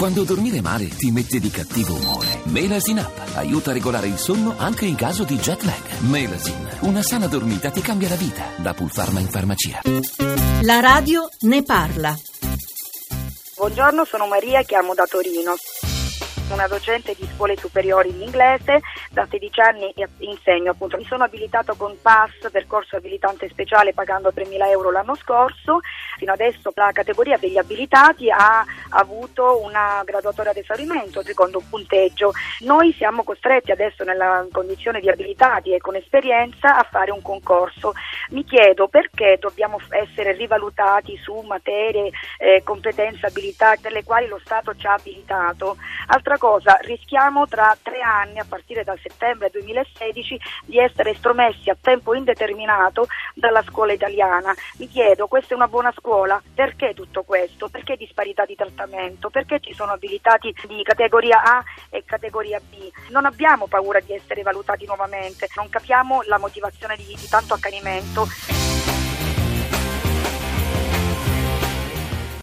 Quando dormire male ti mette di cattivo umore. Melasin Up aiuta a regolare il sonno anche in caso di jet lag. Melasin, una sana dormita ti cambia la vita. Da Pulpharma in farmacia. La radio ne parla. Buongiorno, sono Maria, chiamo da Torino una docente di scuole superiori di inglese, da 16 anni insegno appunto. Mi sono abilitato con PASS, percorso abilitante speciale pagando 3.000 euro l'anno scorso. Fino adesso la categoria degli abilitati ha avuto una graduatoria ad esaurimento secondo un punteggio. Noi siamo costretti adesso nella condizione di abilitati e con esperienza a fare un concorso. Mi chiedo perché dobbiamo essere rivalutati su materie, eh, competenze, abilità delle quali lo Stato ci ha abilitato. Altra cosa, rischiamo tra tre anni, a partire dal settembre 2016, di essere estromessi a tempo indeterminato dalla scuola italiana. Mi chiedo, questa è una buona scuola? Perché tutto questo? Perché disparità di trattamento? Perché ci sono abilitati di categoria A e categoria B? Non abbiamo paura di essere valutati nuovamente, non capiamo la motivazione di, di tanto accanimento.